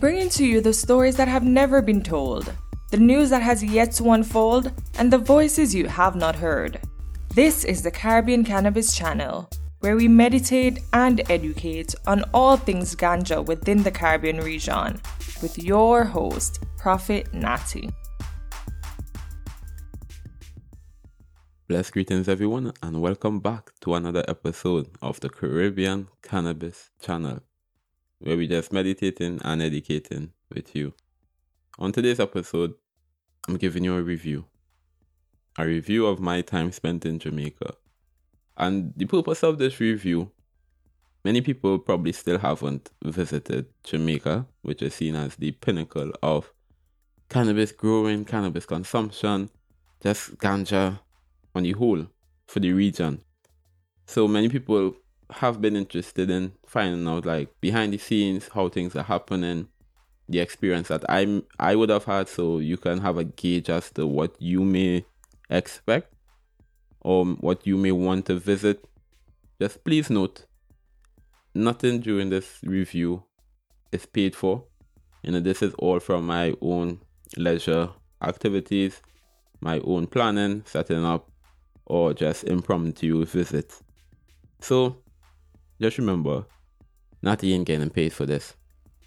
bringing to you the stories that have never been told, the news that has yet to unfold, and the voices you have not heard. This is the Caribbean Cannabis Channel, where we meditate and educate on all things ganja within the Caribbean region, with your host, Prophet Natty. Blessed greetings, everyone, and welcome back to another episode of the Caribbean Cannabis Channel, where we just meditating and educating with you. On today's episode, I'm giving you a review, a review of my time spent in Jamaica. And the purpose of this review, many people probably still haven't visited Jamaica, which is seen as the pinnacle of cannabis growing, cannabis consumption, just ganja on the whole for the region. So many people have been interested in finding out like behind the scenes how things are happening, the experience that I'm I would have had, so you can have a gauge as to what you may expect or what you may want to visit. Just please note, nothing during this review is paid for. You know, this is all from my own leisure activities, my own planning, setting up or just impromptu visits. So just remember, not even getting paid for this.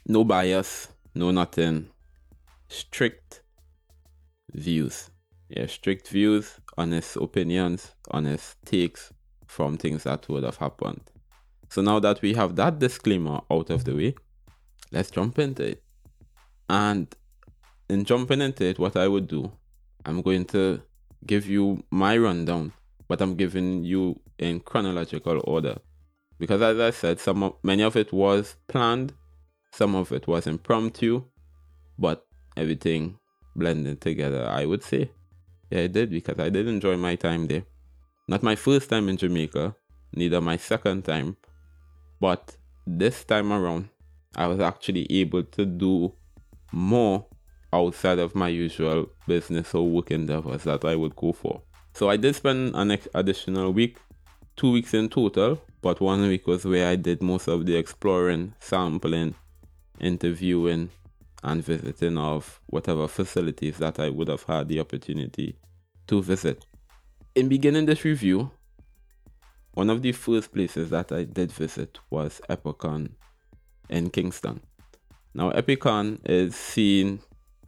No bias, no nothing. Strict views. Yeah, strict views, honest opinions, honest takes from things that would have happened. So now that we have that disclaimer out of the way, let's jump into it. And in jumping into it, what I would do, I'm going to give you my rundown, but I'm giving you in chronological order. Because as I said, some of, many of it was planned, some of it was impromptu, but everything blended together, I would say. Yeah, I did because I did enjoy my time there. Not my first time in Jamaica, neither my second time, but this time around, I was actually able to do more outside of my usual business or work endeavors that I would go for. So I did spend an additional week, two weeks in total, but one week was where I did most of the exploring, sampling, interviewing, and visiting of whatever facilities that I would have had the opportunity to visit. In beginning this review, one of the first places that I did visit was Epican in Kingston. Now, Epican is seen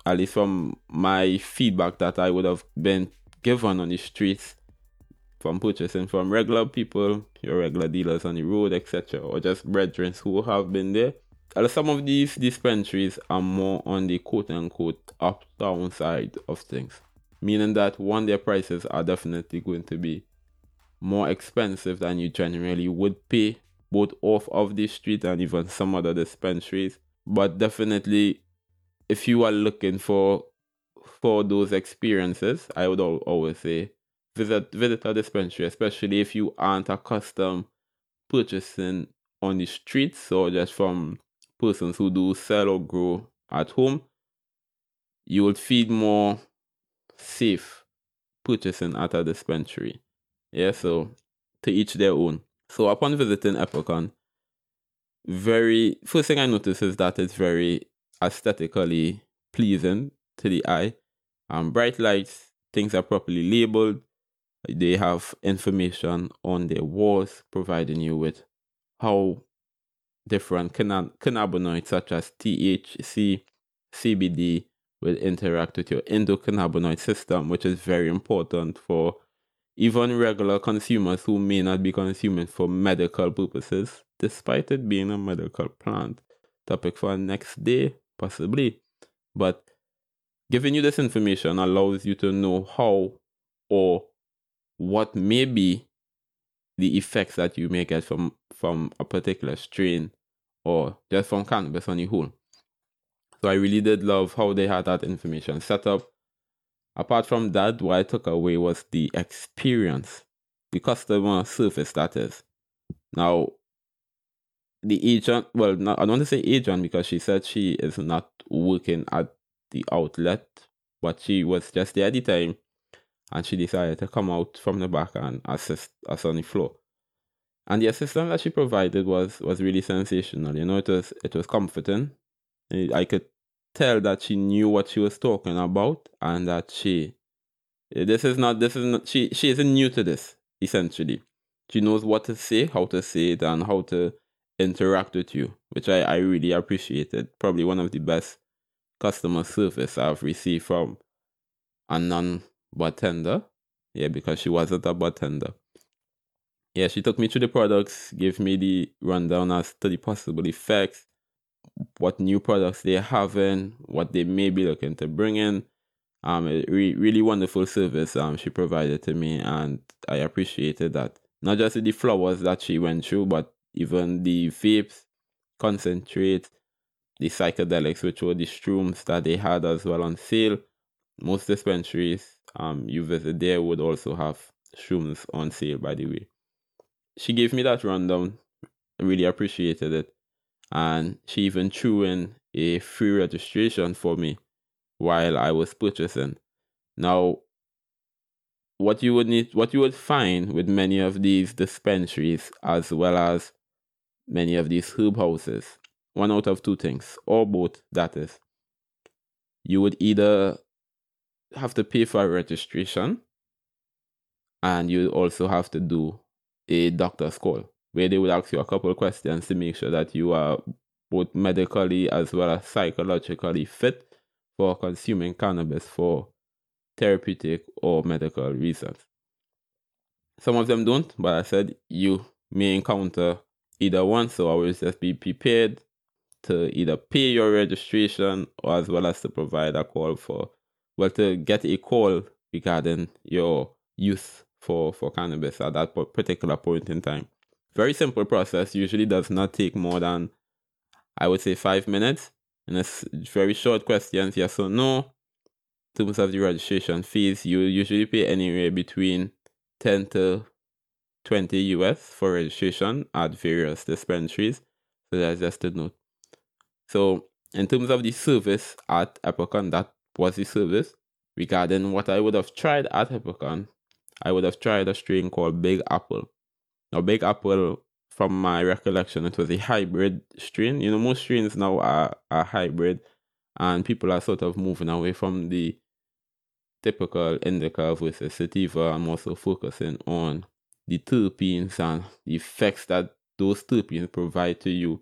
at least from my feedback that I would have been given on the streets from purchasing from regular people, your regular dealers on the road, etc., or just brethren who have been there. And some of these dispensaries are more on the quote unquote uptown side of things, meaning that one, their prices are definitely going to be more expensive than you generally would pay, both off of the street and even some other dispensaries. But definitely if you are looking for for those experiences, I would always say visit visit a dispensary, especially if you aren't accustomed purchasing on the streets or just from persons who do sell or grow at home. You would feel more safe purchasing at a dispensary. Yeah, so to each their own. So upon visiting Epican, very first thing I noticed is that it's very aesthetically pleasing to the eye. Um, bright lights, things are properly labeled. They have information on their walls, providing you with how different cannabinoids such as THC, CBD will interact with your endocannabinoid system, which is very important for even regular consumers who may not be consuming for medical purposes, despite it being a medical plant. Topic for next day possibly. But giving you this information allows you to know how or what may be the effects that you may get from from a particular strain or just from cannabis on the whole. So I really did love how they had that information set up. Apart from that, what I took away was the experience, the customer service that is. Now, the agent, well, not, I don't want to say agent because she said she is not working at the outlet, but she was just there at the time and she decided to come out from the back and assist us on the floor. And the assistance that she provided was was really sensational. You know, it was it was comforting. I could tell that she knew what she was talking about and that she this is not this is not she she isn't new to this essentially she knows what to say how to say it and how to interact with you which i i really appreciated probably one of the best customer service i've received from a non bartender yeah because she wasn't a bartender yeah she took me through the products gave me the rundown as to the possible effects what new products they're having, what they may be looking to bring in. Um, re- really wonderful service um she provided to me, and I appreciated that. Not just the flowers that she went through, but even the vapes, concentrates, the psychedelics, which were the shrooms that they had as well on sale. Most dispensaries um you visit there would also have shrooms on sale, by the way. She gave me that rundown. I really appreciated it and she even threw in a free registration for me while I was purchasing. Now, what you would need, what you would find with many of these dispensaries, as well as many of these herb houses, one out of two things, or both, that is, you would either have to pay for a registration, and you also have to do a doctor's call where they will ask you a couple questions to make sure that you are both medically as well as psychologically fit for consuming cannabis for therapeutic or medical reasons. Some of them don't, but I said you may encounter either one, so always just be prepared to either pay your registration or as well as to provide a call for well to get a call regarding your use for for cannabis at that particular point in time very simple process. Usually does not take more than, I would say, five minutes. And it's very short questions, yes or no. In terms of the registration fees, you usually pay anywhere between 10 to 20 US for registration at various dispensaries. So that's just a note. So, in terms of the service at Epican, that was the service. Regarding what I would have tried at Epican, I would have tried a strain called Big Apple. Now, Big Apple, from my recollection, it was a hybrid strain. You know, most strains now are, are hybrid, and people are sort of moving away from the typical indica versus sativa. I'm also focusing on the terpenes and the effects that those terpenes provide to you.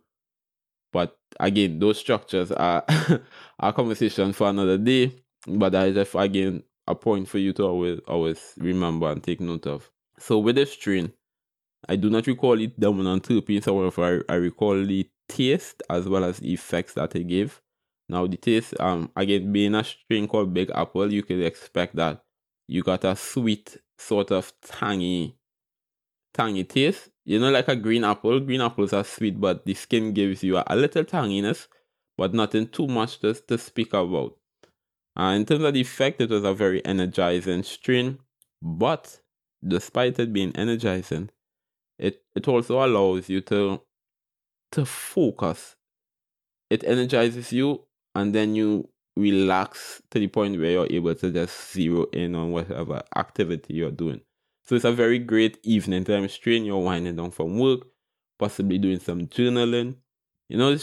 But again, those structures are a conversation for another day. But that is again a point for you to always always remember and take note of. So with this strain, I do not recall it dominant terpenes, however, I, I recall the taste as well as the effects that it gave. Now the taste, um, again being a strain called Big Apple, you could expect that you got a sweet sort of tangy, tangy taste. You know, like a green apple. Green apples are sweet, but the skin gives you a, little tanginess, but nothing too much to, to speak about. Uh, in terms of the effect, it was a very energizing strain, but despite it being energizing, it it also allows you to to focus it energizes you and then you relax to the point where you're able to just zero in on whatever activity you're doing so it's a very great evening time strain you're winding down from work possibly doing some journaling you know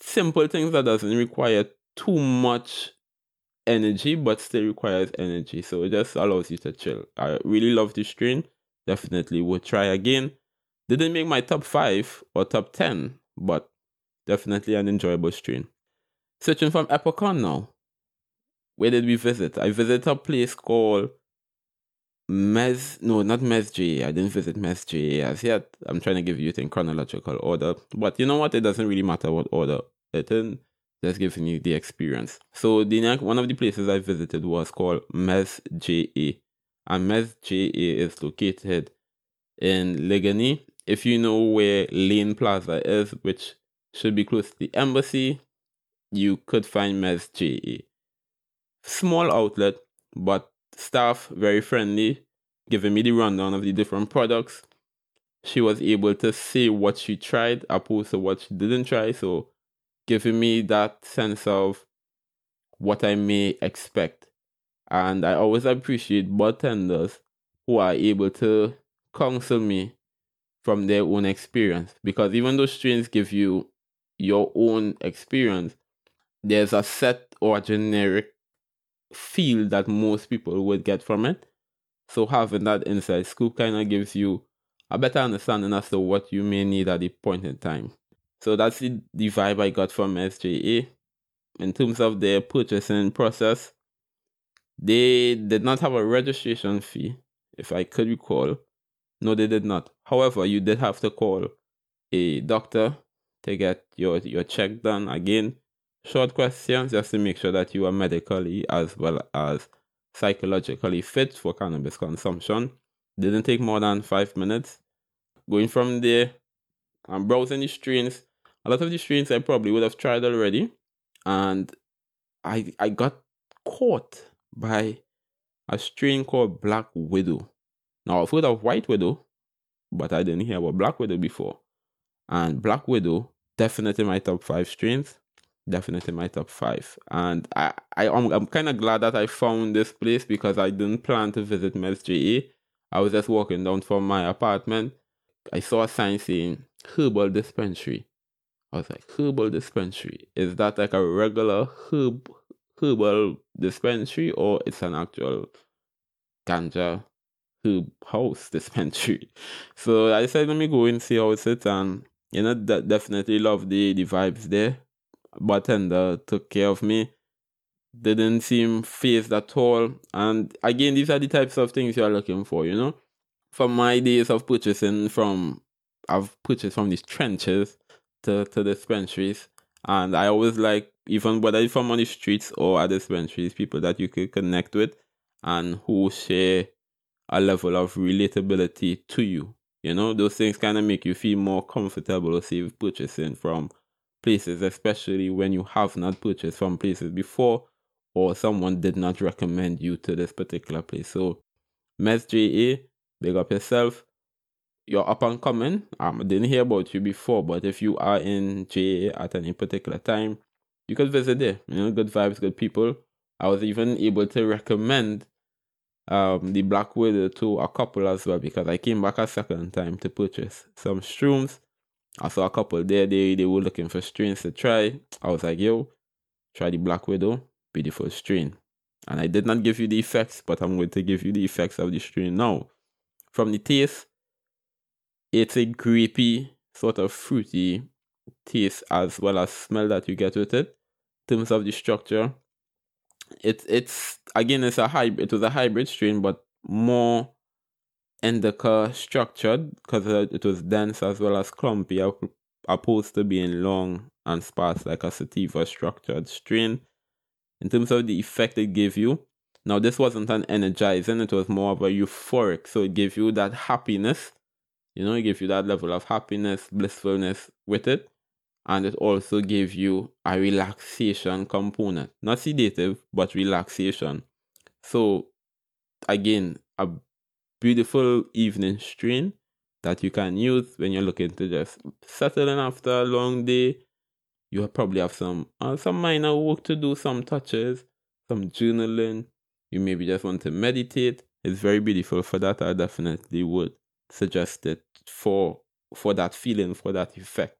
simple things that doesn't require too much energy but still requires energy so it just allows you to chill i really love this strain definitely would try again didn't make my top 5 or top 10, but definitely an enjoyable strain. Searching from Epican now. Where did we visit? I visited a place called Mez, no, not Mez. I didn't visit Mez as yet. I'm trying to give you in chronological order. But you know what? It doesn't really matter what order it in. Just giving you the experience. So the next, one of the places I visited was called Mez JA. And Mez JA is located in Liguanea if you know where Lane Plaza is, which should be close to the embassy, you could find Mez JA. Small outlet, but staff very friendly, giving me the rundown of the different products. She was able to say what she tried opposed to what she didn't try, so giving me that sense of what I may expect. And I always appreciate bartenders who are able to counsel me from their own experience because even though strains give you your own experience there's a set or a generic feel that most people would get from it. So having that inside scoop kind of gives you a better understanding as to what you may need at the point in time. So that's the, the vibe I got from SJA. In terms of their purchasing process, they did not have a registration fee, if I could recall. No, they did not. However, you did have to call a doctor to get your, your check done. Again, short questions just to make sure that you are medically as well as psychologically fit for cannabis consumption. Didn't take more than five minutes. Going from there, I'm browsing the strains. A lot of the strains I probably would have tried already, and I I got caught by a strain called Black Widow. Now I've heard of White Widow, but I didn't hear about Black Widow before. And Black Widow, definitely my top five strains. Definitely my top five. And I, I I'm, I'm kind of glad that I found this place because I didn't plan to visit MSJA. I was just walking down from my apartment. I saw a sign saying herbal dispensary. I was like, herbal dispensary. Is that like a regular herb herbal dispensary or it's an actual ganja herb house dispensary? So I said, let me go and see how it. And, you know, definitely love the, the vibes there. Bartender took care of me. Didn't seem phased at all. And again, these are the types of things you're looking for, you know? From my days of purchasing from, I've purchased from these trenches to, to dispensaries. And I always like, even whether it's from on the streets or at dispensaries, people that you could connect with and who share a level of relatability to you. You know, those things kind of make you feel more comfortable, say, purchasing from places, especially when you have not purchased from places before or someone did not recommend you to this particular place. So, Mess JA, big up yourself. You're up and coming. Um, I didn't hear about you before, but if you are in JA at any particular time, you could visit there. You know, good vibes, good people. I was even able to recommend um, the Black Widow to a couple as well because I came back a second time to purchase some shrooms I saw a couple there, they, they were looking for strains to try. I was like, yo, try the Black Widow, beautiful strain. And I did not give you the effects, but I'm going to give you the effects of the strain now. From the taste, it's a grapey, sort of fruity taste as well as smell that you get with it. In terms of the structure, it's it's again it's a hybrid. It was a hybrid strain, but more indica structured because it was dense as well as clumpy, opposed to being long and sparse like a sativa structured strain. In terms of the effect it gave you, now this wasn't an energizing, it was more of a euphoric. So it gave you that happiness, you know, it gave you that level of happiness, blissfulness with it. And it also gave you a relaxation component. Not sedative, but relaxation. So again, a beautiful evening strain that you can use when you're looking to just settle in after a long day. You probably have some uh, some minor work to do, some touches, some journaling. You maybe just want to meditate. It's very beautiful for that. I definitely would suggest it for for that feeling, for that effect.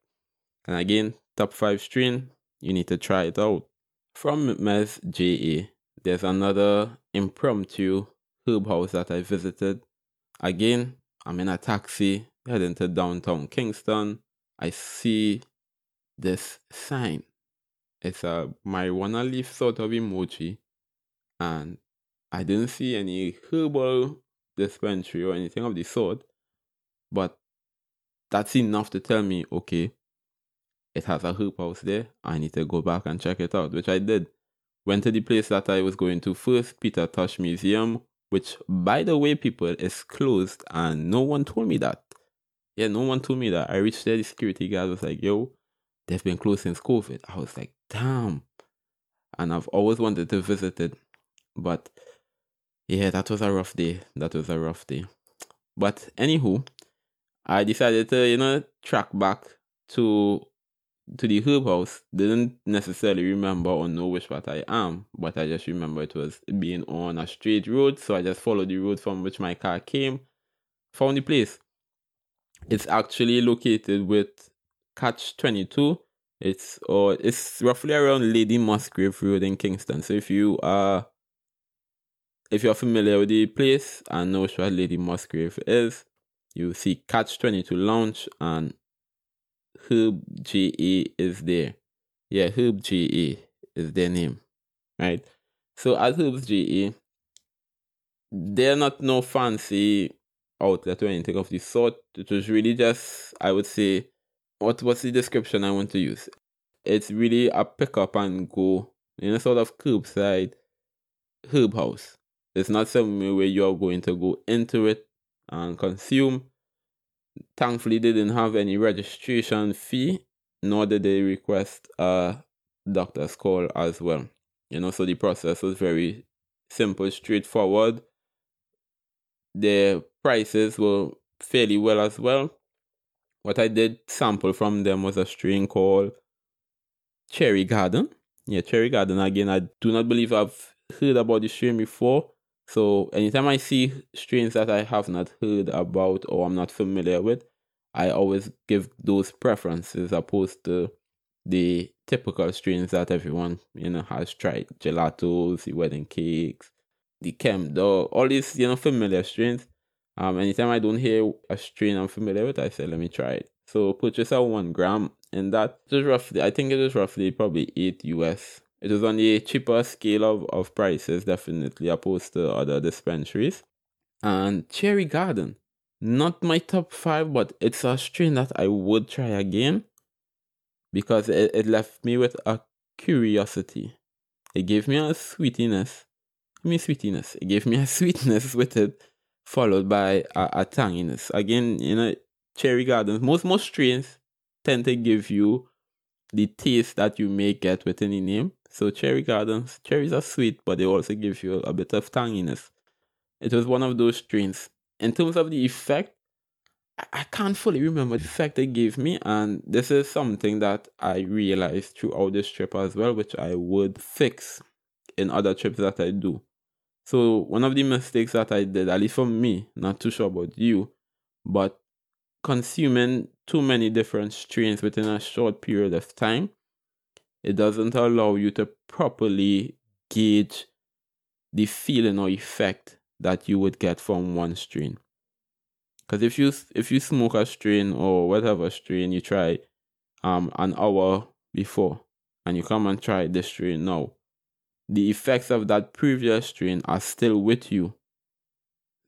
And again, top five strain, you need to try it out. From Mes JA, there's another impromptu herb house that I visited Again, I'm in a taxi heading to downtown Kingston. I see this sign. It's a marijuana leaf sort of emoji. And I didn't see any herbal dispensary or anything of the sort. But that's enough to tell me, okay, it has a herb house there. I need to go back and check it out, which I did. Went to the place that I was going to first, Peter Tosh Museum, which by the way, people is closed, and no one told me that. Yeah, no one told me that. I reached there, the security guard was like, "Yo, they've been closed since COVID." I was like, "Damn!" And I've always wanted to visit it, but yeah, that was a rough day. That was a rough day. But anywho, I decided to you know track back to to the herb house, didn't necessarily remember or know which part I am, but I just remember it was being on a straight road, so I just followed the road from which my car came, found the place. It's actually located with Catch 22 It's or it's roughly around Lady Musgrave Road in Kingston. So if you are if you're familiar with the place and know what Lady Musgrave is, you see Catch 22 Lounge and Herb GA is there. Yeah, Herb GA is their name. Right? So at Herb's GA, they're not no fancy outlet or anything of the sort. It was really just, I would say, what was the description I want to use? It's really a pick up and go in a sort of curbside herb house. It's not somewhere where you're going to go into it and consume. Thankfully, they didn't have any registration fee, nor did they request a doctor's call as well. You know, so the process was very simple, straightforward. The prices were fairly well as well. What I did sample from them was a strain called Cherry Garden. Yeah, Cherry Garden. Again, I do not believe I've heard about the strain before. So anytime I see strains that I have not heard about or I'm not familiar with, I always give those preferences opposed to the typical strains that everyone you know has tried: gelatos, the wedding cakes, the chem dog, all these you know familiar strains. Um, anytime I don't hear a strain I'm familiar with, I say let me try it. So purchase a one gram, and that is roughly I think it is roughly probably eight US it was on the cheaper scale of, of prices, definitely, opposed to other dispensaries. And Cherry Garden, not my top five, but it's a strain that I would try again because it, it left me with a curiosity. It gave me a sweetiness. I mean, sweetiness. It gave me a sweetness with it, followed by a, a tanginess. Again, you know, Cherry Gardens, most, most strains tend to give you the taste that you may get within the name. So cherry gardens, cherries are sweet, but they also give you a bit of tanginess. It was one of those strains. In terms of the effect, I can't fully remember the effect they gave me, and this is something that I realized throughout this trip as well, which I would fix in other trips that I do. So one of the mistakes that I did, at least for me, not too sure about you, but consuming too many different strains within a short period of time it doesn't allow you to properly gauge the feeling or effect that you would get from one strain. Because if you if you smoke a strain or whatever strain you try um an hour before and you come and try this strain now, the effects of that previous strain are still with you.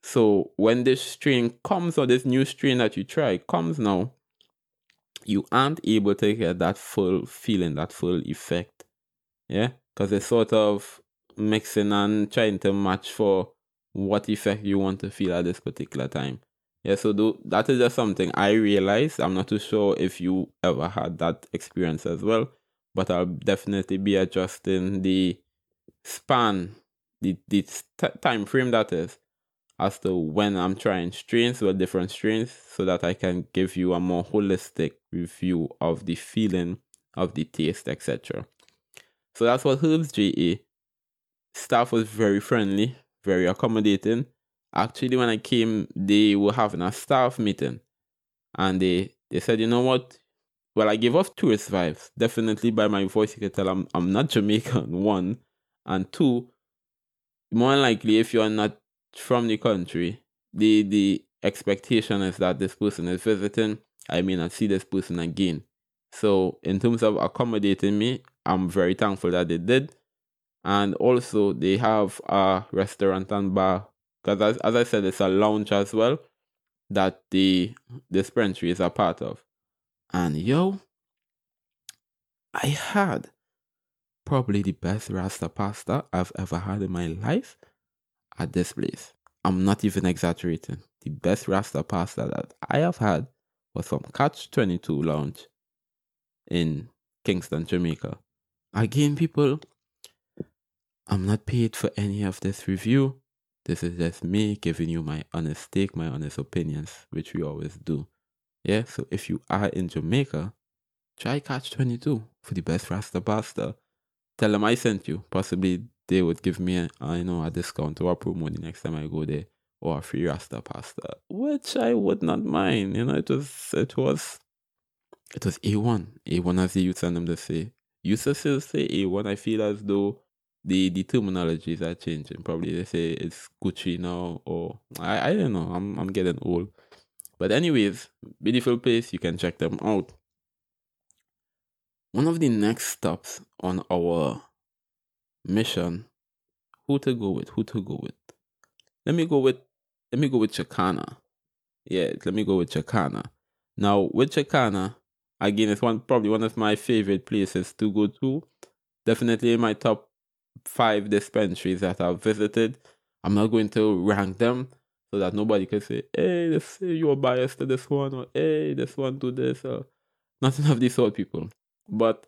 So when this strain comes or this new strain that you try comes now, you aren't able to get that full feeling, that full effect. Yeah, because it's sort of mixing and trying to match for what effect you want to feel at this particular time. Yeah, so do, that is just something I realized. I'm not too sure if you ever had that experience as well, but I'll definitely be adjusting the span, the, the t- time frame that is, as to when I'm trying strains with different strains so that I can give you a more holistic review of the feeling of the taste, etc. So that's what Herbs GA. Staff was very friendly, very accommodating. Actually, when I came, they were having a staff meeting and they, they said, you know what? Well, I give off tourist vibes. Definitely by my voice, you can tell I'm, I'm not Jamaican, one. And two, more likely, if you're not from the country, the the expectation is that this person is visiting. I may not see this person again. So in terms of accommodating me, I'm very thankful that they did. And also they have a restaurant and bar. Because as, as I said, it's a lounge as well that the dispensary is a part of. And yo, I had probably the best rasta pasta I've ever had in my life at this place. I'm not even exaggerating. The best Rasta pasta that I have had was from Catch 22 Lounge in Kingston, Jamaica. Again, people, I'm not paid for any of this review. This is just me giving you my honest take, my honest opinions, which we always do. Yeah, so if you are in Jamaica, try Catch 22 for the best Rasta pasta. Tell them I sent you. Possibly they would give me, uh, a, I know, a discount or a promo the next time I go there, or a free Rasta pasta, which I would not mind. You know, it was it was it was A1. A1 as the youth and them to say. To still say A1. I feel as though the the terminologies are changing. Probably they say it's Gucci now or I, I don't know. I'm I'm getting old. But anyways, beautiful place, you can check them out. One of the next stops on our mission, who to go with? Who to go with? Let me go with let me go with Jacana. Yeah, let me go with Jacana. Now with Jacana, again, it's one probably one of my favorite places to go to. Definitely in my top five dispensaries that I've visited. I'm not going to rank them so that nobody can say, hey, this, you're biased to this one, or hey, this one do this, or nothing of these sort people. But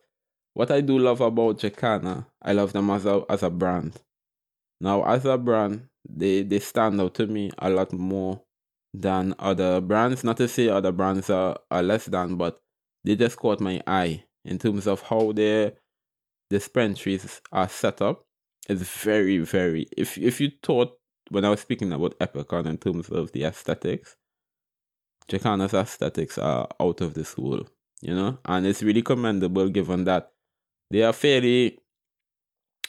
what I do love about Jacana, I love them as a as a brand. Now, as a brand, they they stand out to me a lot more than other brands. Not to say other brands are, are less than, but they just caught my eye in terms of how their dispensaries are set up. It's very, very. If if you thought when I was speaking about Epican in terms of the aesthetics, Jacana's aesthetics are out of this world you know, and it's really commendable given that they are fairly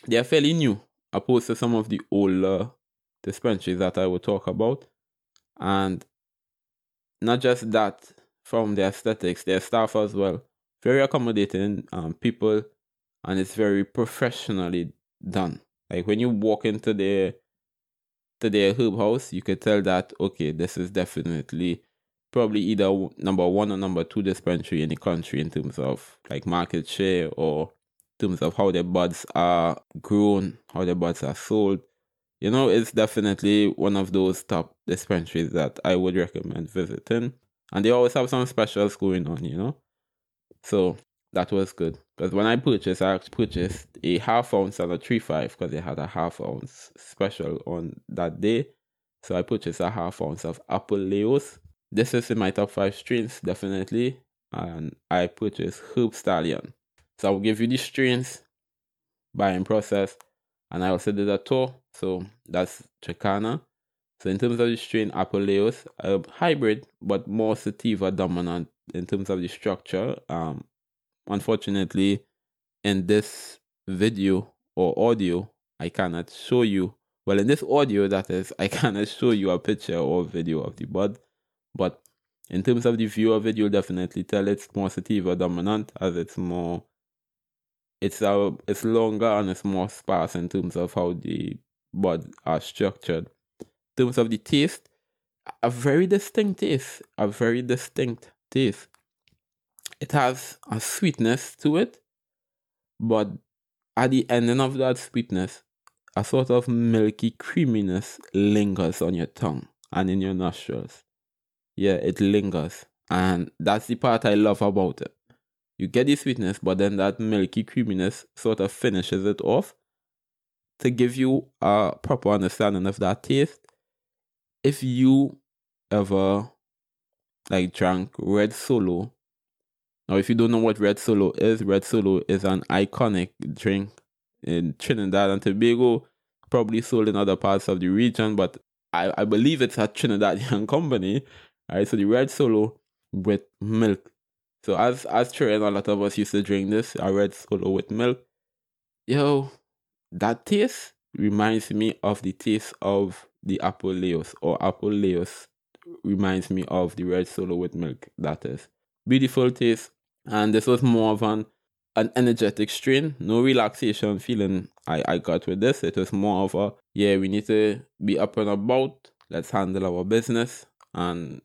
they are fairly new opposed to some of the older dispensaries that I will talk about. And not just that from the aesthetics, their staff as well. Very accommodating um, people and it's very professionally done. Like when you walk into their to their herb house, you could tell that okay, this is definitely probably either number one or number two dispensary in the country in terms of like market share or terms of how their buds are grown, how their buds are sold. You know, it's definitely one of those top dispensaries that I would recommend visiting. And they always have some specials going on, you know. So that was good. Because when I purchased, I purchased a half ounce and a three five because they had a half ounce special on that day. So I purchased a half ounce of Apuleius this is in my top five strains, definitely. And I purchased Herb Stallion. So I'll give you the strains, buying process, and I will also did a tour. So that's Jacana. So in terms of the strain, Apuleius, a hybrid, but more sativa dominant in terms of the structure. Um, unfortunately, in this video or audio, I cannot show you. Well, in this audio, that is, I cannot show you a picture or video of the bud. But in terms of the view of it, you'll definitely tell it's more sativa dominant as it's more it's a it's longer and it's more sparse in terms of how the bud are structured. In terms of the taste, a very distinct taste. A very distinct taste. It has a sweetness to it, but at the ending of that sweetness, a sort of milky creaminess lingers on your tongue and in your nostrils yeah, it lingers. And that's the part I love about it. You get the sweetness, but then that milky creaminess sort of finishes it off to give you a proper understanding of that taste. If you ever like drank Red Solo, now if you don't know what Red Solo is, Red Solo is an iconic drink in Trinidad and Tobago, probably sold in other parts of the region, but I, I believe it's a Trinidadian company Alright, so the red solo with milk. So as as children, a lot of us used to drink this, a red solo with milk. Yo, that taste reminds me of the taste of the Apuleius, or Apuleius reminds me of the red solo with milk. That is beautiful taste, and this was more of an an energetic strain, no relaxation feeling I, I got with this. It was more of a yeah, we need to be up and about. Let's handle our business and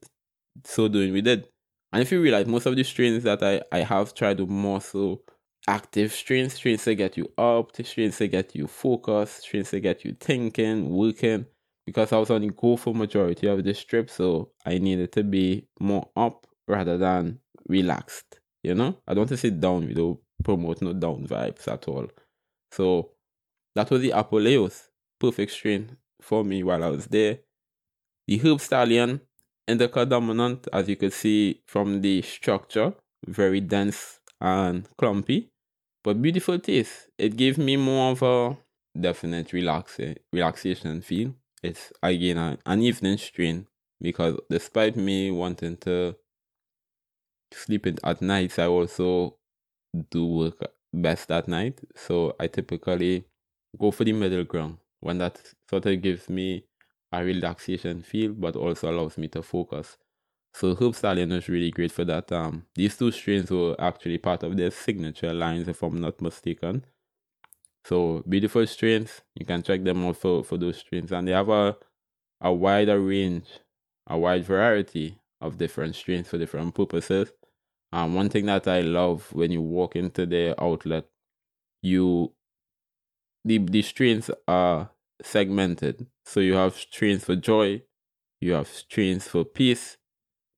so doing we did. And if you realize most of the strains that I, I have tried to more so active strains, strains to get you up, strains to get you focused, strains to get you thinking, working. Because I was on the go for majority of the trip, so I needed to be more up rather than relaxed. You know? I don't want to sit down, we don't promote no down vibes at all. So that was the Apuleius. Perfect strain for me while I was there. The Herb Stallion indica dominant, as you can see from the structure, very dense and clumpy, but beautiful taste. It gave me more of a definite relaxa- relaxation feel. It's again an, an evening strain because despite me wanting to sleeping at nights, I also do work best at night. So I typically go for the middle ground when that sort of gives me a relaxation feel, but also allows me to focus. So Herb Stallion is really great for that. Um, these two strains were actually part of their signature lines, if I'm not mistaken. So beautiful strains. You can check them out for, for those strains, and they have a a wider range, a wide variety of different strains for different purposes. Um, one thing that I love when you walk into their outlet, you the the strains are segmented. So you have strains for joy, you have strains for peace,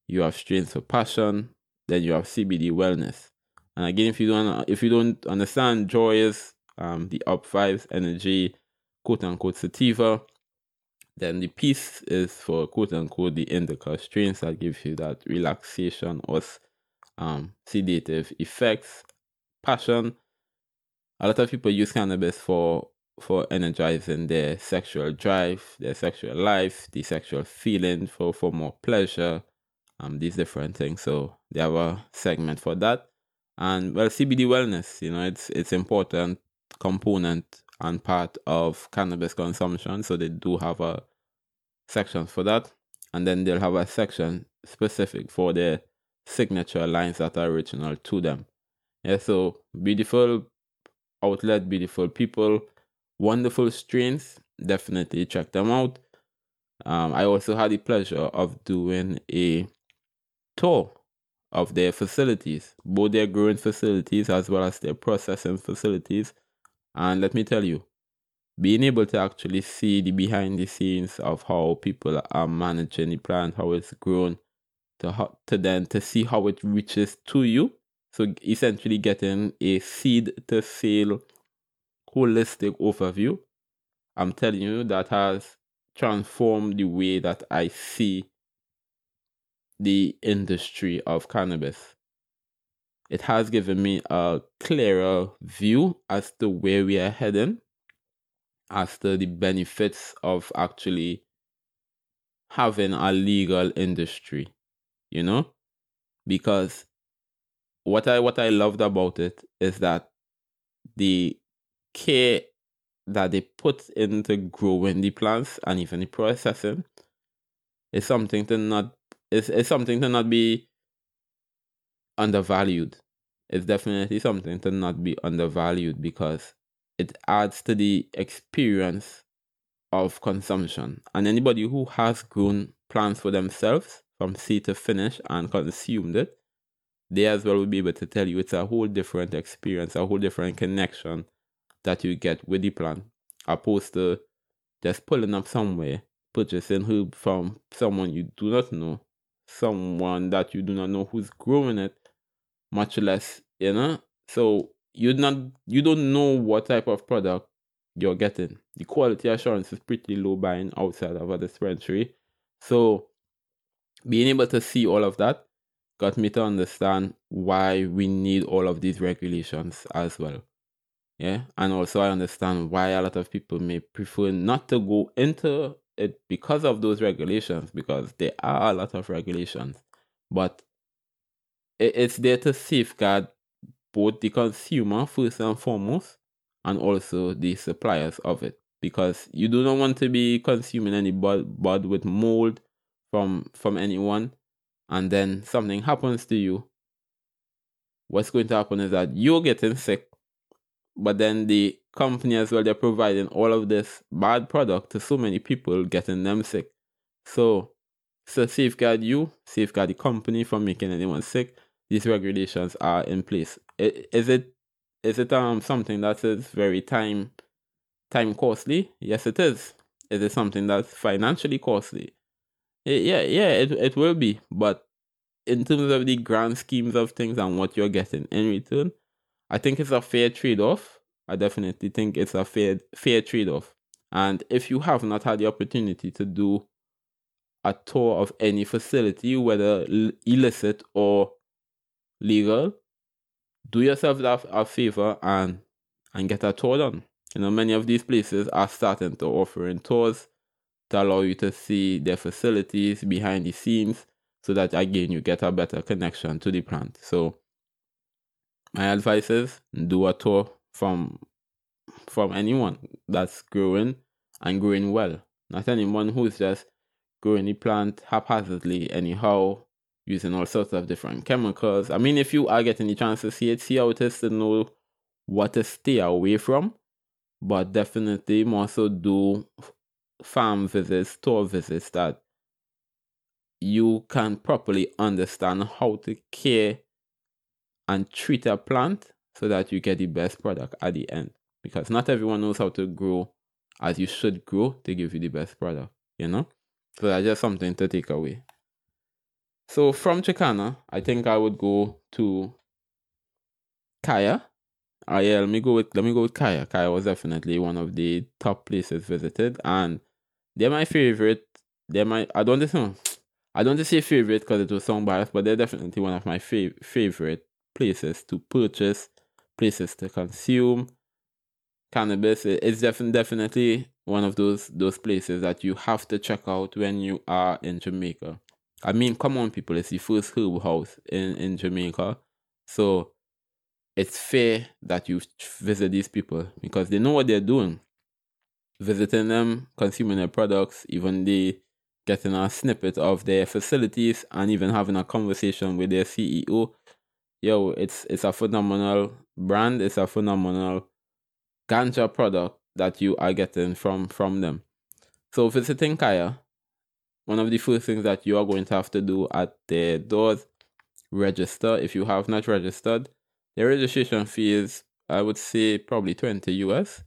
you have strains for passion, then you have CBD wellness. And again, if you don't if you don't understand, joy is um, the up vibes energy, quote unquote sativa. Then the peace is for quote unquote the indica strains that gives you that relaxation or um, sedative effects. Passion. A lot of people use cannabis for for energizing their sexual drive, their sexual life, the sexual feeling for, for more pleasure, um, these different things. So they have a segment for that. And well, CBD wellness, you know, it's it's important component and part of cannabis consumption. So they do have a section for that. And then they'll have a section specific for their signature lines that are original to them. Yeah, so beautiful outlet, beautiful people, wonderful strains. Definitely check them out. Um, I also had the pleasure of doing a tour of their facilities, both their growing facilities as well as their processing facilities. And let me tell you, being able to actually see the behind the scenes of how people are managing the plant, how it's grown, to how, to then to see how it reaches to you. So essentially getting a seed to sale holistic overview. I'm telling you that has transformed the way that I see the industry of cannabis. It has given me a clearer view as to where we are heading, as to the benefits of actually having a legal industry, you know? Because what I what I loved about it is that the care that they put into growing the plants and even the processing is something to not is, is something to not be undervalued. It's definitely something to not be undervalued because it adds to the experience of consumption. And anybody who has grown plants for themselves from seed to finish and consumed it, they as well will be able to tell you it's a whole different experience, a whole different connection that you get with the plant, opposed to just pulling up somewhere, purchasing herb from someone you do not know, someone that you do not know who's growing it, much less, you know. So you not you don't know what type of product you're getting. The quality assurance is pretty low buying outside of a dispensary. So being able to see all of that got me to understand why we need all of these regulations as well. Yeah. And also I understand why a lot of people may prefer not to go into it because of those regulations, because there are a lot of regulations. But it's there to safeguard both the consumer first and foremost and also the suppliers of it because you do not want to be consuming any bud, bud with mold from from anyone and then something happens to you what's going to happen is that you're getting sick but then the company as well they're providing all of this bad product to so many people getting them sick. So to safeguard you safeguard the company from making anyone sick. These regulations are in place. Is it is it um something that is very time time costly? Yes it is. Is it something that's financially costly? Yeah yeah it, it will be. But in terms of the grand schemes of things and what you're getting in return I think it's a fair trade off. I definitely think it's a fair fair trade off. And if you have not had the opportunity to do a tour of any facility, whether illicit or legal, do yourself that a favor and and get a tour done. You know, many of these places are starting to offer tours to allow you to see their facilities behind the scenes. so that again you get a better connection to the plant. So my advice is do a tour from from anyone that's growing and growing well. Not anyone who's just growing the plant haphazardly anyhow, using all sorts of different chemicals. I mean, if you are getting the chance to see it, see how it is to know what to stay away from. But definitely more so do farm visits, store visits that you can properly understand how to care and treat a plant so that you get the best product at the end. Because not everyone knows how to grow as you should grow to give you the best product, you know? So that's just something to take away. So from Jacana, I think I would go to Kaya. Oh yeah, let me go with let me go with Kaya. Kaya was definitely one of the top places visited, and they're my favorite. They're my I don't know. I don't say favorite because it was song bias, but they're definitely one of my fav- favorite places to purchase, places to consume cannabis. It's definitely definitely one of those those places that you have to check out when you are in Jamaica. I mean, come on, people! It's the first herb house in in Jamaica, so it's fair that you visit these people because they know what they're doing. Visiting them, consuming their products, even they getting a snippet of their facilities, and even having a conversation with their CEO. Yo, it's it's a phenomenal brand. It's a phenomenal ganja product that you are getting from from them. So visiting Kaya, one of the first things that you are going to have to do at their doors, register. If you have not registered, the registration fee is I would say probably 20 US.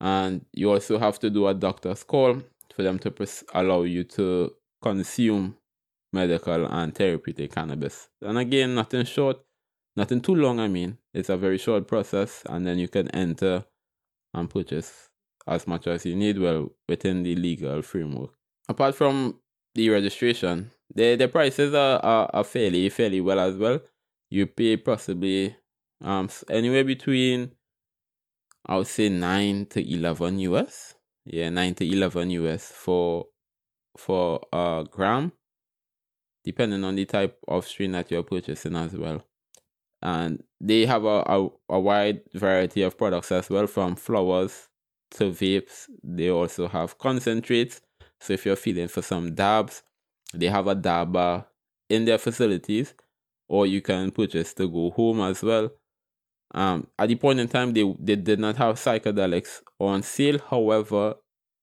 And you also have to do a doctor's call for them to pres- allow you to consume medical and therapeutic cannabis. And again, nothing short, nothing too long, I mean. It's a very short process, and then you can enter and purchase as much as you need, well, within the legal framework. Apart from the registration, the, the prices are, are, are fairly, fairly well as well. You pay possibly um anywhere between I would say nine to eleven US. Yeah, nine to eleven US for for a gram, depending on the type of strain that you're purchasing as well. And they have a, a, a wide variety of products as well, from flowers to vapes. They also have concentrates. So if you're feeling for some dabs, they have a dabber in their facilities, or you can purchase to go home as well. Um, at the point in time, they, they did not have psychedelics on sale. However,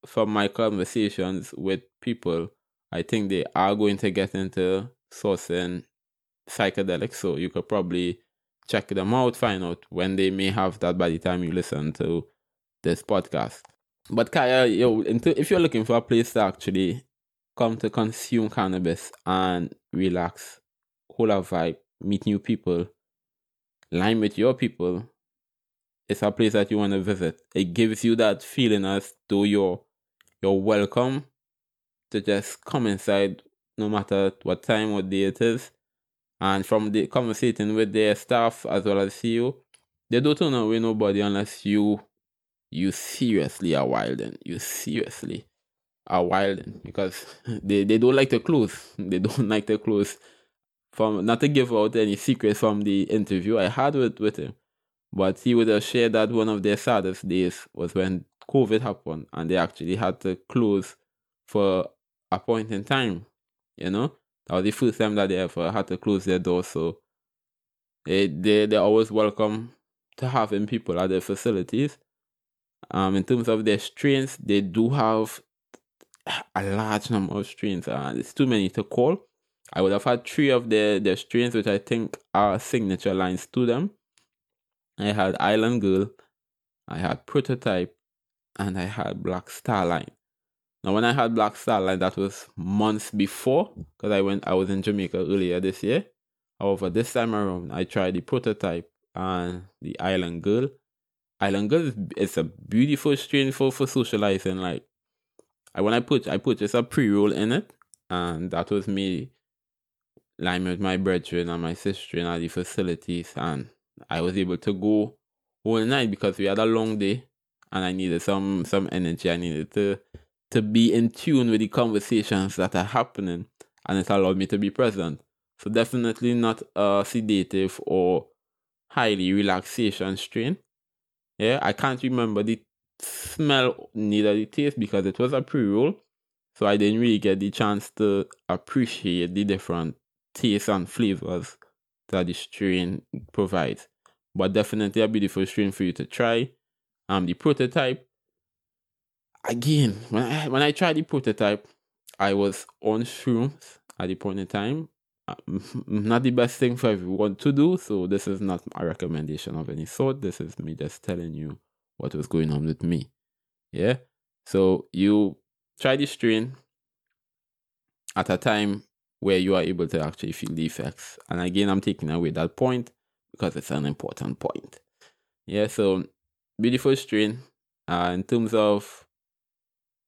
from my conversations with people, I think they are going to get into sourcing psychedelics. So you could probably check them out, find out when they may have that by the time you listen to this podcast. But Kaya, yo, if you're looking for a place to actually come to consume cannabis and relax, hold a vibe, meet new people, line with your people, it's a place that you want to visit. It gives you that feeling as though you're you're welcome to just come inside no matter what time or day it is. And from the conversating with their staff as well as you, they don't turn away nobody unless you you seriously are wilding. You seriously are wilding because they, they don't like to close. They don't like to close. From not to give out any secrets from the interview I had with, with him, but he would have shared that one of their saddest days was when COVID happened and they actually had to close for a point in time. You know, that was the first time that they ever had to close their doors. So they they they're always welcome to having people at their facilities. Um, in terms of their strains, they do have a large number of strains, and it's too many to call. I would have had three of their, their strains, which I think are signature lines to them. I had Island Girl, I had Prototype, and I had Black Starline. Now, when I had Black Starline, that was months before, because I went, I was in Jamaica earlier this year. However, this time around, I tried the Prototype and the Island Girl. Island Girl is it's a beautiful strain for, for socializing. Like, I when I put I purchased a pre roll in it, and that was me lying with my brethren and my sister in the facilities, and I was able to go all night because we had a long day, and I needed some some energy. I needed to to be in tune with the conversations that are happening and it allowed me to be present. So definitely not a sedative or highly relaxation strain. Yeah, I can't remember the smell neither the taste because it was a pre-roll. So I didn't really get the chance to appreciate the different tastes and flavors that the strain provides. But definitely a beautiful strain for you to try. Um the prototype. Again, when I when I tried the prototype, I was on shrooms at the point in time. Uh, not the best thing for everyone to do, so this is not a recommendation of any sort. This is me just telling you what was going on with me. Yeah. So you try the strain at a time where you are able to actually feel the effects. And again, I'm taking away that point because it's an important point. Yeah, so beautiful strain. Uh, in terms of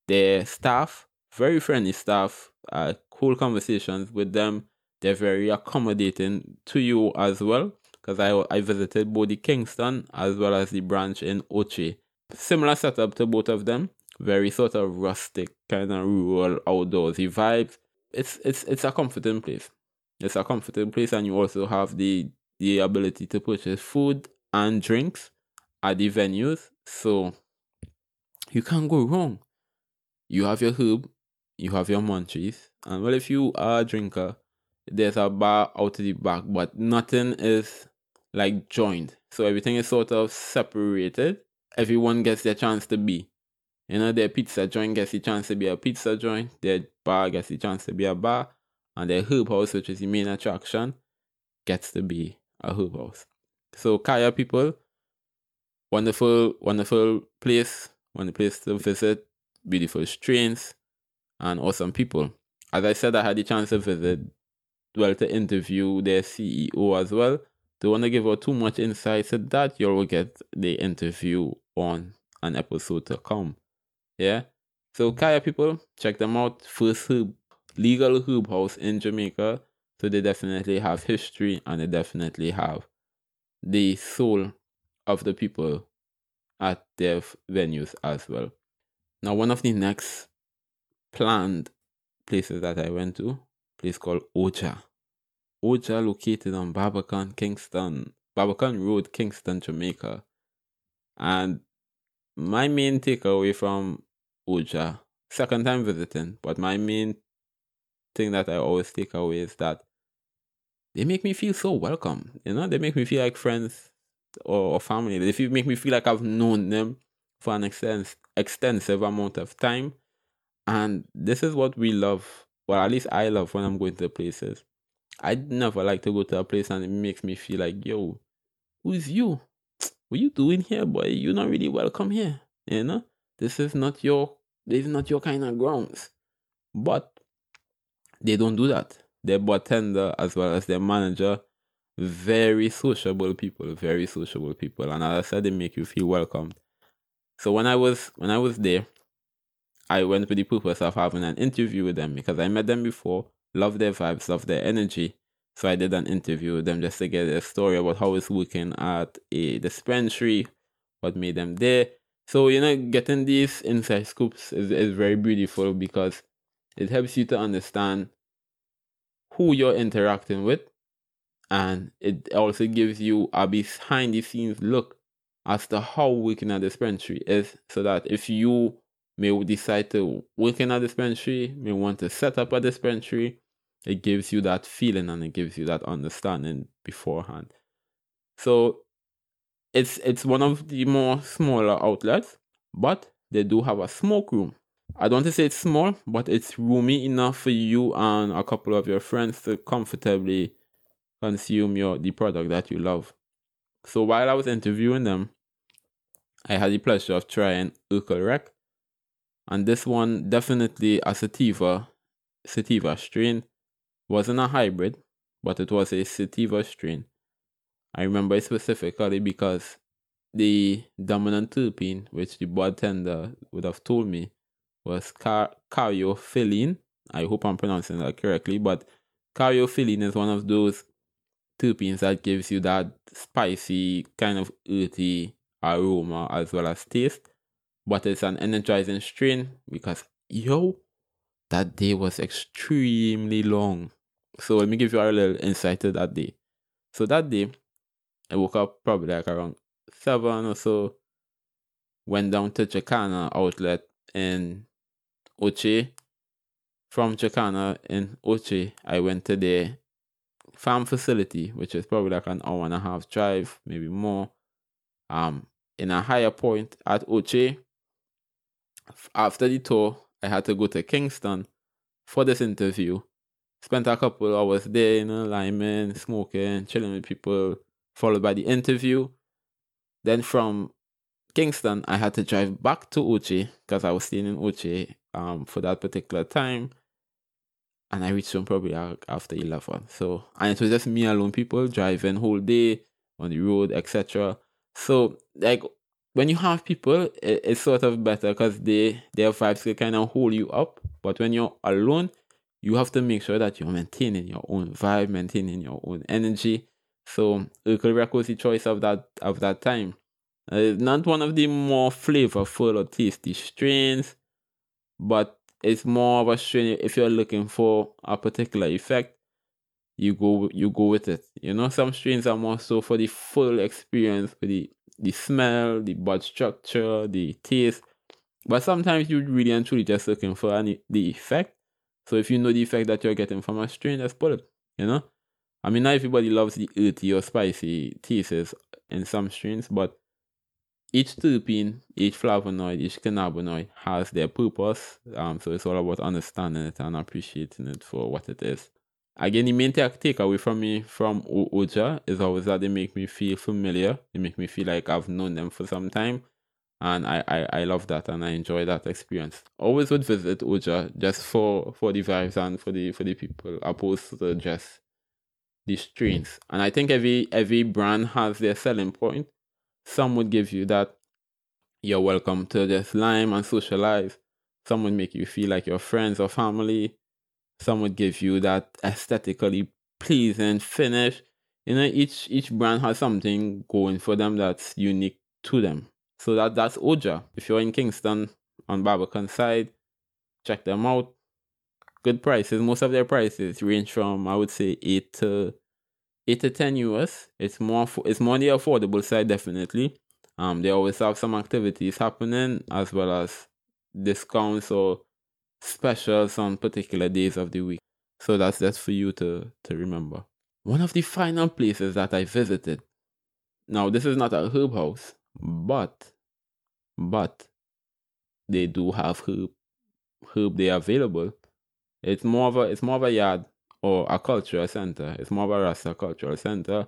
their staff, very friendly staff, uh, cool conversations with them. They're very accommodating to you as well. Because I, I visited both the Kingston as well as the branch in Ochi. Similar setup to both of them. Very sort of rustic, kind of rural, outdoorsy vibes it's it's it's a comforting place. It's a comforting place, and you also have the the ability to purchase food and drinks at the venues, so you can't go wrong. You have your herb, you have your munchies, and well, if you are a drinker, there's a bar out to the back, but nothing is like joined. So everything is sort of separated. Everyone gets their chance to be. You know, their pizza joint gets the chance to be a pizza joint, their bar gets the chance to be a bar, and their herb house, which is the main attraction, gets to be a herb house. So Kaya people, wonderful, wonderful place, wonderful place to visit, beautiful strains, and awesome people. As I said, I had the chance to visit, well, to interview their CEO as well. Don't want to give out too much insight so that you will get the interview on an episode to come. Yeah. So Kaya people, check them out. First herb, legal herb house in Jamaica. So they definitely have history and they definitely have the soul of the people at their venues as well. Now, one of the next planned places that I went to, place called Ohja. Ohja located on Barbican, Kingston, Barbican Road, Kingston, Jamaica. And my main takeaway from Ohja, second time visiting, but my main thing that I always take away is that they make me feel so welcome. You know, they make me feel like friends or, or family. They make me feel like I've known them for an extens- extensive amount of time. And this is what we love. Well, at least I love when I'm going to the places. I never like to go to a place and it makes me feel like, yo, who's you? what you doing here, boy? You're not really welcome here. You know, this is not your this is not your kind of grounds. But they don't do that. Their bartender as well as their manager, very sociable people, very sociable people, and as I said, they make you feel welcomed. So when I was when I was there, I went with the purpose of having an interview with them because I met them before, loved their vibes, loved their energy, so I did an interview with them just to get a story about how it's working at eh, a dispensary, what made them there. So, you know, getting these inside scoops is, is very beautiful because it helps you to understand who you're interacting with. And it also gives you a behind the scenes look as to how working at dispensary is so that if you may decide to work in a dispensary, may want to set up a dispensary, it gives you that feeling and it gives you that understanding beforehand. So it's it's one of the more smaller outlets, but they do have a smoke room. I don't want to say it's small, but it's roomy enough for you and a couple of your friends to comfortably consume your the product that you love. So while I was interviewing them, I had the pleasure of trying Urkel Rec. And this one definitely a sativa sativa strain wasn't a hybrid, but it was a sativa strain. I remember it specifically because the dominant terpene, which the bartender would have told me, was car- caryophyllene. I hope I'm pronouncing that correctly, but caryophyllene is one of those terpenes that gives you that spicy, kind of earthy aroma as well as taste. But it's an energizing strain because, yo, that day was extremely long. So let me give you a little insight to that day. So that day, I woke up probably like around seven or so. Went down to Jacana outlet in Ochi. From Jacana in Ochi, I went to the farm facility, which is probably like an hour and a half drive, maybe more. Um, in a higher point at Ochi. After the tour, I had to go to Kingston for this interview. Spent a couple hours there, you know, liming, smoking, chilling with people, followed by the interview. Then from Kingston, I had to drive back to Ochi because I was staying in Ochi um, for that particular time. And I reached home probably after 11. So, and it was just me alone, people driving whole day on the road, etc. So, like, when you have people, it, it's sort of better because they their vibes can kind of hold you up. But when you're alone, you have to make sure that you're maintaining your own vibe, maintaining your own energy. So Urkel was the choice of that of that time. Uh, not one of the more flavorful or tasty strains, but it's more of a strain if you're looking for a particular effect, you go you go with it. You know, some strains are more so for the full experience, for the the smell, the bud structure, the taste. But sometimes you're really and truly just looking for any, the effect. So if you know the effect that you're getting from a strain, just pull it. You know? I mean, not everybody loves the earthy or spicy tastes in some strains, but each terpene, each flavonoid, each cannabinoid has their purpose. Um, so it's all about understanding it and appreciating it for what it is. Again, the main take takeaway from me from Ohja is always that they make me feel familiar. They make me feel like I've known them for some time. And I, I, I love that and I enjoy that experience. Always would visit Ohja just for, for the vibes and for the for the people opposed to just the strains. And I think every every brand has their selling point. Some would give you that you're welcome to just lime and socialize. Some would make you feel like your friends or family some would give you that aesthetically pleasing finish. You know, each each brand has something going for them that's unique to them. So that that's Ohja. If you're in Kingston on Barbican side, check them out. Good prices. Most of their prices range from I would say eight to eight a ten US. It's more it's more the affordable side definitely. Um, they always have some activities happening as well as discounts or specials on particular days of the week. So that's that's for you to, to remember. One of the final places that I visited. Now this is not a herb house, but but they do have herb herb they available. It's more of a it's more of a yard or a cultural center. It's more of a Rasta cultural center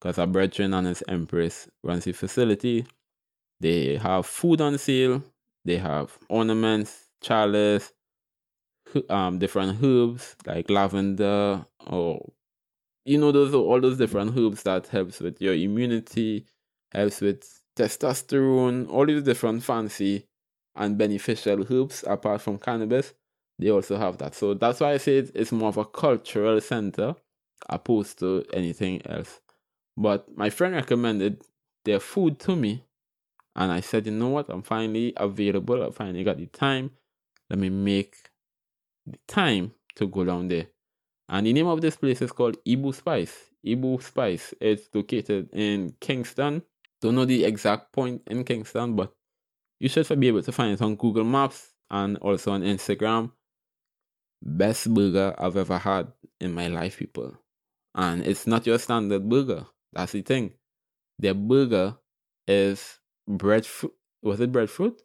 because a brethren and his empress runs the facility. They have food on sale. They have ornaments, chalice, um different herbs like lavender or you know those all those different herbs that helps with your immunity, helps with testosterone, all these different fancy and beneficial herbs apart from cannabis. They also have that. So that's why I say it's more of a cultural center opposed to anything else. But my friend recommended their food to me. And I said, you know what? I'm finally available. I finally got the time. Let me make the time to go down there. And the name of this place is called Ibu Spice. Ibu Spice. It's located in Kingston. Don't know the exact point in Kingston, but you should be able to find it on Google Maps and also on Instagram. Best burger I've ever had in my life, people. And it's not your standard burger. That's the thing. Their burger is breadfruit. Was it breadfruit?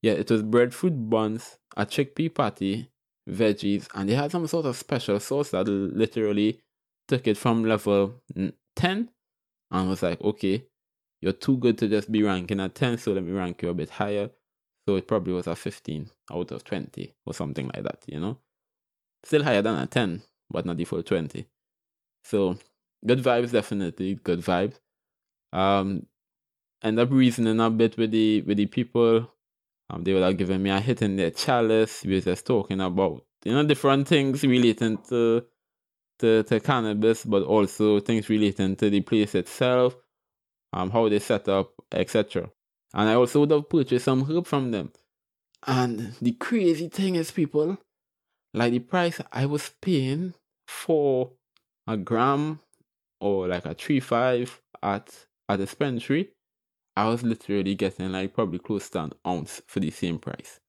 Yeah, it was breadfruit buns, a chickpea patty, veggies, and they had some sort of special sauce that literally took it from level 10 and was like, okay, you're too good to just be ranking at 10, so let me rank you a bit higher. So it probably was a 15 out of 20 or something like that, you know? Still higher than a 10, but not the full 20. So good vibes, definitely good vibes. Um, end up reasoning a bit with the with the people um, they would have given me a hit in their chalice. We were just talking about, you know, different things relating to, to, to cannabis, but also things relating to the place itself, um, how they set up, etc. And I also would have purchased some herb from them. And the crazy thing is, people, like the price I was paying for a gram or like a three five at at the dispensary, I was literally getting like probably close to an ounce for the same price.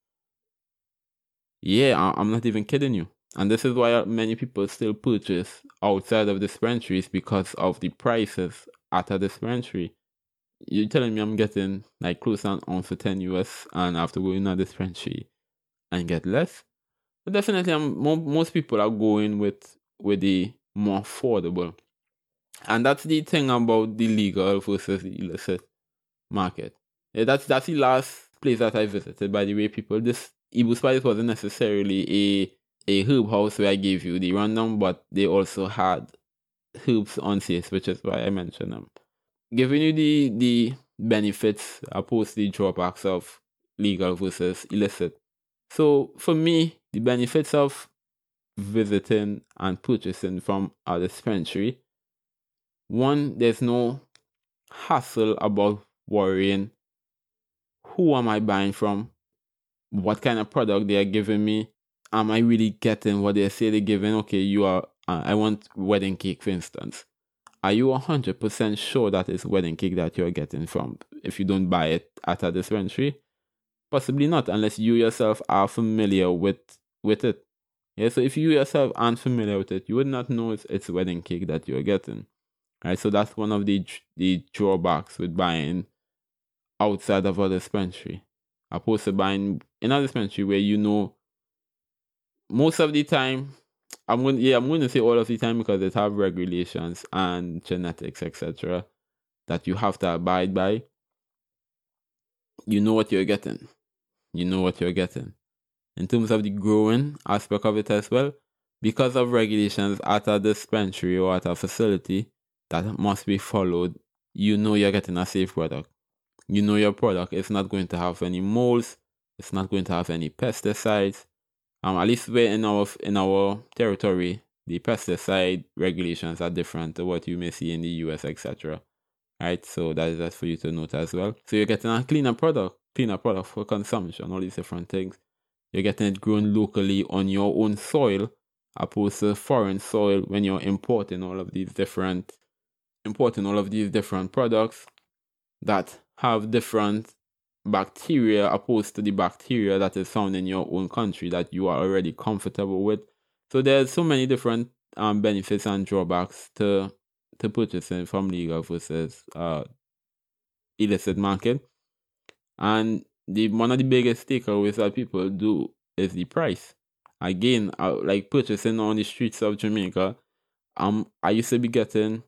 Yeah, I'm not even kidding you. And this is why many people still purchase outside of dispensaries because of the prices at a dispensary. You're telling me I'm getting like close to an ounce for 10 US and I have to a dispensary and get less? But definitely, most people are going with with the more affordable. And that's the thing about the legal versus the illicit market. Yeah, that's that's the last place that I visited. By the way, people, this Ibu Spice wasn't necessarily a a herb house where I gave you the rundown, but they also had herbs on sale, which is why I mentioned them. Giving you the the benefits opposed to the drawbacks of legal versus illicit. So for me, the benefits of visiting and purchasing from a dispensary. One, there's no hassle about worrying who am I buying from, what kind of product they are giving me, am I really getting what they say they're giving? Okay, you are, uh, I want wedding cake, for instance. Are you 100% sure that it's wedding cake that you're getting from if you don't buy it at a dispensary? Possibly not, unless you yourself are familiar with, with it. Yeah, so if you yourself aren't familiar with it, you would not know it's, it's wedding cake that you're getting. Right, so that's one of the the drawbacks with buying outside of a dispensary, opposed to buying in a dispensary where you know most of the time I'm going yeah, I'm going to say all of the time because it have regulations and genetics, etc. that you have to abide by. You know what you're getting. You know what you're getting. In terms of the growing aspect of it as well, because of regulations at a dispensary or at a facility that must be followed, you know you're getting a safe product. You know your product is not going to have any molds, it's not going to have any pesticides, um, at least we're in our in our territory, the pesticide regulations are different to what you may see in the US, etc. Right, so that is that for you to note as well. So you're getting a cleaner product, cleaner product for consumption, all these different things. You're getting it grown locally on your own soil, opposed to foreign soil when you're importing all of these different importing all of these different products that have different bacteria opposed to the bacteria that is found in your own country that you are already comfortable with. So there's so many different um, benefits and drawbacks to to purchasing from legal versus uh, illicit market. And the one of the biggest takeaways that people do is the price. Again, uh, like purchasing on the streets of Jamaica, um, I used to be getting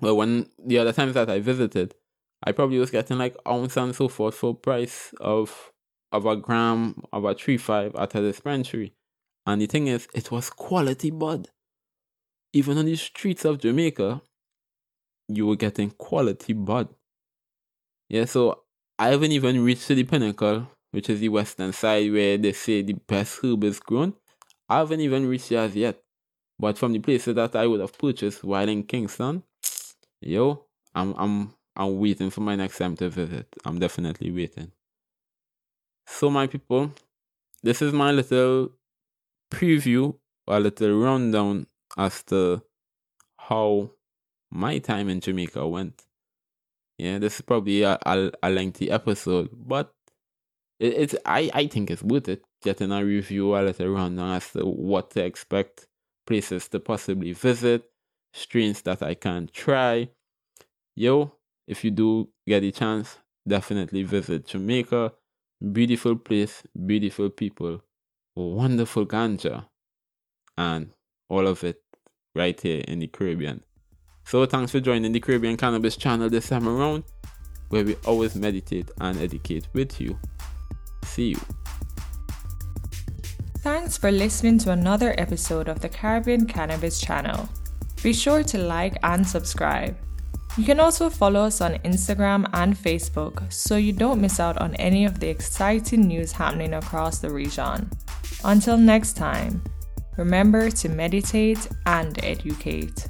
well when the other times that I visited, I probably was getting like ounce and so forth for price of of a gram of a three five at a dispensary. And the thing is, it was quality bud. Even on the streets of Jamaica, you were getting quality bud. Yeah, so I haven't even reached the pinnacle, which is the western side where they say the best herb is grown. I haven't even reached there as yet. But from the places that I would have purchased while in Kingston, yo, I'm I'm I'm waiting for my next time to visit. I'm definitely waiting. So, my people, this is my little preview, a little rundown as to how my time in Jamaica went. Yeah, this is probably a, a, a lengthy episode, but it, it's I, I think it's worth it. Getting a review, a little rundown as to what to expect, places to possibly visit, strains that I can try. Yo, if you do get a chance, definitely visit Jamaica. Beautiful place, beautiful people, wonderful ganja, and all of it right here in the Caribbean. So, thanks for joining the Caribbean Cannabis channel this time around, where we always meditate and educate with you. See you. Thanks for listening to another episode of the Caribbean Cannabis channel. Be sure to like and subscribe. You can also follow us on Instagram and Facebook so you don't miss out on any of the exciting news happening across the region. Until next time, remember to meditate and educate.